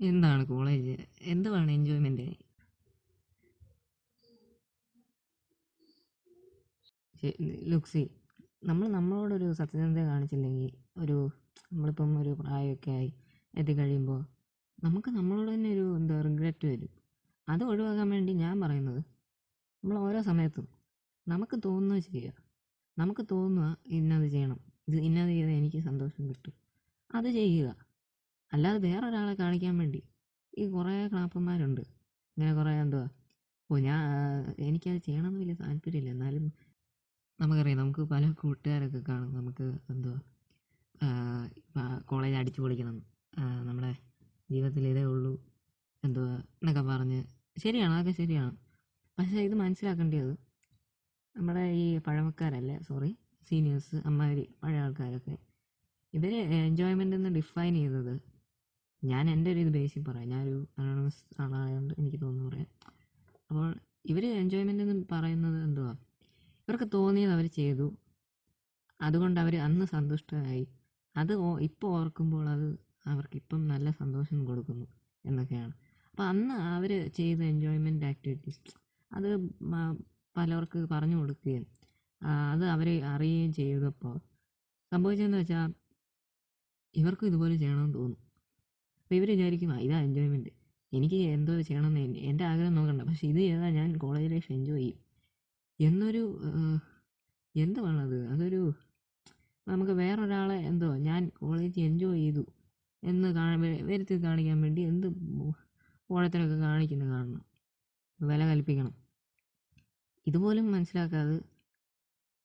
എന്താണ് കോളേജ്? എന്തുവാണ് എൻജോയ്മെന്റ്? ലുക്സി നമ്മൾ നമ്മളോടൊരു സത്യസന്ധത കാണിച്ചില്ലെങ്കിൽ ഒരു നമ്മളിപ്പം ഒരു പ്രായമൊക്കെ ആയി എത്തിക്കഴിയുമ്പോൾ നമുക്ക് നമ്മളോട് തന്നെ ഒരു എന്താ റിഗ്രറ്റ് വരും. അത് ഒഴിവാക്കാൻ വേണ്ടി ഞാൻ പറയുന്നത് നമ്മൾ ഓരോ സമയത്തും നമുക്ക് തോന്നുന്നത് ചെയ്യുക. നമുക്ക് തോന്നുക ഇന്നത് ചെയ്യണം. ഇത് ഇന്നത് ചെയ്താൽ എനിക്ക് സന്തോഷം കിട്ടും. അത് ചെയ്യുക. അല്ലാതെ ഒരാളെ കാണിക്കാൻ വേണ്ടി ഈ കുറേ ക്ലാപ്പന്മാരുണ്ട്. ഇങ്ങനെ കുറേ എന്തുവാ? ഓ ഞാൻ എനിക്കത് ചെയ്യണമെന്ന് വലിയ താല്പര്യമില്ല. എന്നാലും നമുക്കറിയാം നമുക്ക് പല കൂട്ടുകാരൊക്കെ കാണും. നമുക്ക് എന്തുവാ? കോളേജ് അടിച്ചു പൊളിക്കണം. നമ്മുടെ ജീവിതത്തിൽ ഇതേ ഉള്ളൂ എന്തുവാ എന്നൊക്കെ പറഞ്ഞ്. ശരിയാണ് അതൊക്കെ ശരിയാണ്. പക്ഷേ ഇത് മനസ്സിലാക്കേണ്ടത് നമ്മുടെ ഈ പഴമക്കാരല്ലേ? സോറി സീനിയേഴ്സ് അമ്മാതിരി പഴയ ആൾക്കാരൊക്കെ. ഇവർ എൻജോയ്മെന്റ് എന്ന് ഡിഫൈൻ ചെയ്തത് ഞാൻ എന്റെ ഒരു ഇത് ബേസിൽ പറയാം. ഞാനൊരു അനോണമസ് ആളായതുകൊണ്ട് എനിക്ക് തോന്നുന്നു പറയാം. അപ്പോൾ ഇവർ എൻജോയ്മെന്റ് എന്ന് പറയുന്നത് എന്തുവാ? ഇവർക്ക് തോന്നിയത് അവർ ചെയ്തു. അതുകൊണ്ട് അവർ അന്ന് സന്തുഷ്ടരായി. അത് ഇപ്പോൾ ഓർക്കുമ്പോൾ അത് അവർക്ക് ഇപ്പം നല്ല സന്തോഷം കൊടുക്കുന്നു എന്നൊക്കെയാണ്. അപ്പോൾ അന്ന് അവർ ചെയ്ത എൻജോയ്മെന്റ് ആക്ടിവിറ്റീസ് അത് പലർക്ക് പറഞ്ഞു കൊടുക്കുകയും അത് അവരെ അറിയുകയും ചെയ്തപ്പോൾ സംഭവിച്ചതെന്ന് വെച്ചാൽ ഇവർക്കും ഇതുപോലെ ചെയ്യണമെന്ന് തോന്നും. അപ്പോൾ ഇവർ വിചാരിക്കും "ആ, ഇതാ എൻജോയ്മെന്റ് എനിക്ക് എന്തോ ചെയ്യണമെന്ന് എൻ- എന്റെ ആഗ്രഹം നോക്കണ്ട. പക്ഷേ ഇത് ചെയ്താൽ ഞാൻ കോളേജ് ലൈഫ് എൻജോയ് ചെയ്യും. എന്നൊരു എന്തുവാണത്? അതൊരു നമുക്ക് വേറൊരാളെ എന്തോ ഞാൻ കോളേജ് എൻജോയ് ചെയ്തു എന്ന് കാണാൻ വരുത്തി കാണിക്കാൻ വേണ്ടി എന്ത് ഓണത്തിനൊക്കെ കാണിക്കുന്നു കാണണം വില കൽപ്പിക്കണം. ഇതുപോലും മനസ്സിലാക്കാതെ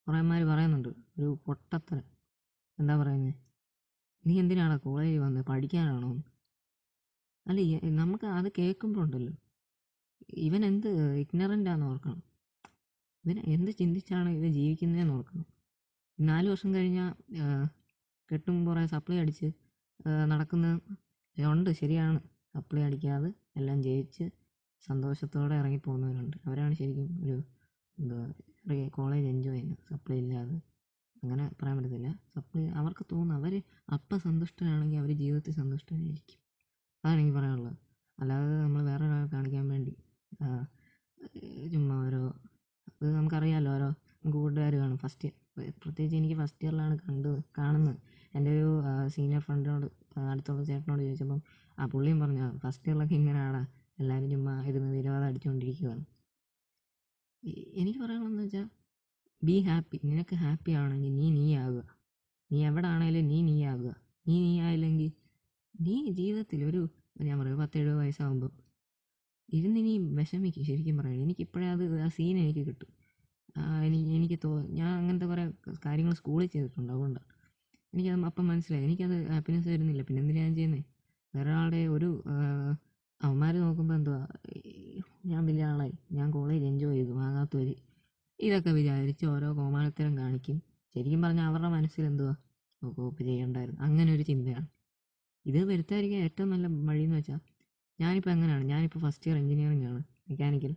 കുറേമാർ പറയുന്നുണ്ട്. ഒരു പൊട്ടത്തരം. എന്താ പറയുന്നത് നീ എന്തിനാണ് കോളേജിൽ വന്നത് പഠിക്കാനാണോ? അല്ല നമുക്ക് അത് കേൾക്കുമ്പോൾ ഉണ്ടല്ലോ ഇവൻ എന്ത് ഇഗ്നറന്റ് ആണെന്ന് ഓർക്കണം. ഇവൻ എന്ത് ചിന്തിച്ചാണ് ഇത് ജീവിക്കുന്നതെന്ന് ഓർക്കണം. നാല് വർഷം കഴിഞ്ഞാൽ കെട്ടും കുറേ സപ്ലൈ അടിച്ച് നടക്കുന്ന. ഉണ്ട് ശരിയാണ്. സപ്ലൈ അടിക്കാതെ എല്ലാം ജയിച്ച് സന്തോഷത്തോടെ ഇറങ്ങി പോകുന്നവരുണ്ട് അവരാണ് ശരിക്കും ഒരു എന്താ കോളേജ് എൻജോയ് ചെയ്യുന്നത്. സപ്ലൈ ഇല്ലാതെ. അങ്ങനെ പറയാൻ പറ്റത്തില്ല. സപ്ലൈ അവർക്ക് തോന്നുന്നു അവർ അപ്പം സന്തുഷ്ടരാണെങ്കിൽ അവർ ജീവിതത്തിൽ സന്തുഷ്ടരായിരിക്കും അതാണ് എനിക്ക് പറയാനുള്ളത്. അല്ലാതെ നമ്മൾ വേറെ ഒരാളെ കാണിക്കാൻ വേണ്ടി ചുമ്മാ ഓരോ അത് നമുക്കറിയാമല്ലോ ഓരോ നമുക്ക് കൂട്ടുകാർ കാണും. ഫസ്റ്റ് ഇയർ പ്രത്യേകിച്ച് എനിക്ക് ഫസ്റ്റ് ഇയറിലാണ് കണ്ട് കാണുന്നത്. എന്റെ ഒരു സീനിയർ ഫ്രണ്ടിനോട് അടുത്തുള്ള ചേട്ടനോട് ചോദിച്ചപ്പം ആ പുള്ളിയും പറഞ്ഞു ഫസ്റ്റ് ഇയറിലൊക്കെ ഇങ്ങനെയാടാ എല്ലാവരും ചുമ്മാ ഇരുന്ന് വിരോധം അടിച്ചുകൊണ്ടിരിക്കുകയാണ് എനിക്ക് പറയാനുള്ളതെന്ന് വെച്ചാൽ ബി ഹാപ്പി നിനക്ക് ഹാപ്പി ആവണമെങ്കിൽ നീ നീ ആകുക നീ എവിടെ ആണെങ്കിലും നീ നീ ആകുക നീ നീ ആയില്ലെങ്കിൽ നീ ജീവിതത്തിൽ ഒരു ഞാൻ പറയും പത്തേഴ് വയസ്സാകുമ്പോൾ ഇരുന്ന് നീ വിഷമിക്കും ശരിക്കും പറയാം എനിക്കിപ്പോഴേ അത് ആ സീൻ എനിക്ക് കിട്ടും. എനിക്ക് എനിക്ക് തോ ഞാൻ അങ്ങനത്തെ കുറേ കാര്യങ്ങൾ സ്കൂളിൽ ചെയ്തിട്ടുണ്ട്. അതുകൊണ്ടാണ് എനിക്കത് അപ്പം മനസ്സിലായി. എനിക്കത് ഹാപ്പിനെസ് വരുന്നില്ല. പിന്നെ എന്തിനാ ഞാൻ ചെയ്യുന്നത് വേറെ ആളുടെ ഒരു അവന്മാർ നോക്കുമ്പോൾ എന്തുവാ? ഞാൻ വലിയ ആളായി. ഞാൻ കോളേജ് എൻജോയ് ചെയ്തു. ആകാത്തവർ ഇതൊക്കെ വിചാരിച്ച് ഓരോ കോമാളിത്തരം കാണിക്കും. ശരിക്കും പറഞ്ഞാൽ അവരുടെ മനസ്സിൽ എന്തുവാ? ഓപ്പ് ചെയ്യണ്ടായിരുന്നു. അങ്ങനെ ഒരു ചിന്തയാണ്. ഇത് വരുത്താതിരിക്കാൻ ഏറ്റവും നല്ല വഴി എന്ന് വെച്ചാൽ ഞാനിപ്പോൾ എങ്ങനെയാണ്? ഞാനിപ്പോൾ ഫസ്റ്റ് ഇയർ എഞ്ചിനീയറിംഗ് ആണ് മെക്കാനിക്കൽ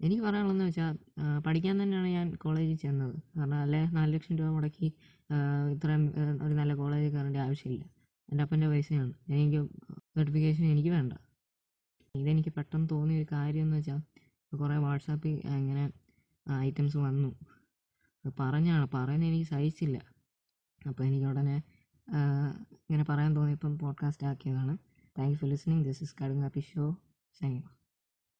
എനിക്ക് പറയാനുള്ളതെന്ന് വെച്ചാൽ പഠിക്കാൻ തന്നെയാണ് ഞാൻ കോളേജിൽ ചെന്നത്. കാരണം അല്ലെ നാല് ലക്ഷം രൂപ മുടക്കി ഇത്രയും ഒരു നല്ല കോളേജിൽ കയറേണ്ട ആവശ്യമില്ല. എന്റെ അപ്പന്റെ പൈസയാണ്. എനിക്ക് സർട്ടിഫിക്കേഷൻ എനിക്ക് വേണ്ട. ഇതെനിക്ക് പെട്ടെന്ന് തോന്നിയ ഒരു കാര്യം എന്ന് വെച്ചാൽ കുറേ വാട്സാപ്പിൽ ഇങ്ങനെ ഐറ്റംസ് വന്നു. പറഞ്ഞാണ്. പറയുന്നത് എനിക്ക് സഹിച്ചില്ല. അപ്പോൾ എനിക്ക് ഉടനെ ഇങ്ങനെ പറയാൻ തോന്നിയപ്പം podcast ആക്കിയതാണ്. Thank you for listening this is Kadungappi show signing